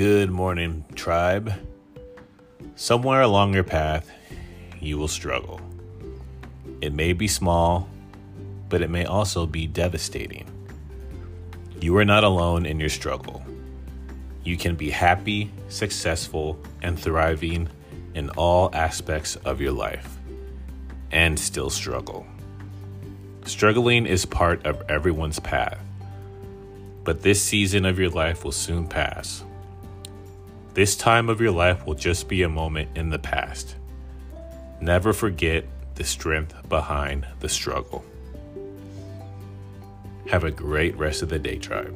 Good morning, tribe. Somewhere along your path, you will struggle. It may be small, but it may also be devastating. You are not alone in your struggle. You can be happy, successful, and thriving in all aspects of your life and still struggle. Struggling is part of everyone's path, but this season of your life will soon pass. This time of your life will just be a moment in the past. Never forget the strength behind the struggle. Have a great rest of the day, tribe.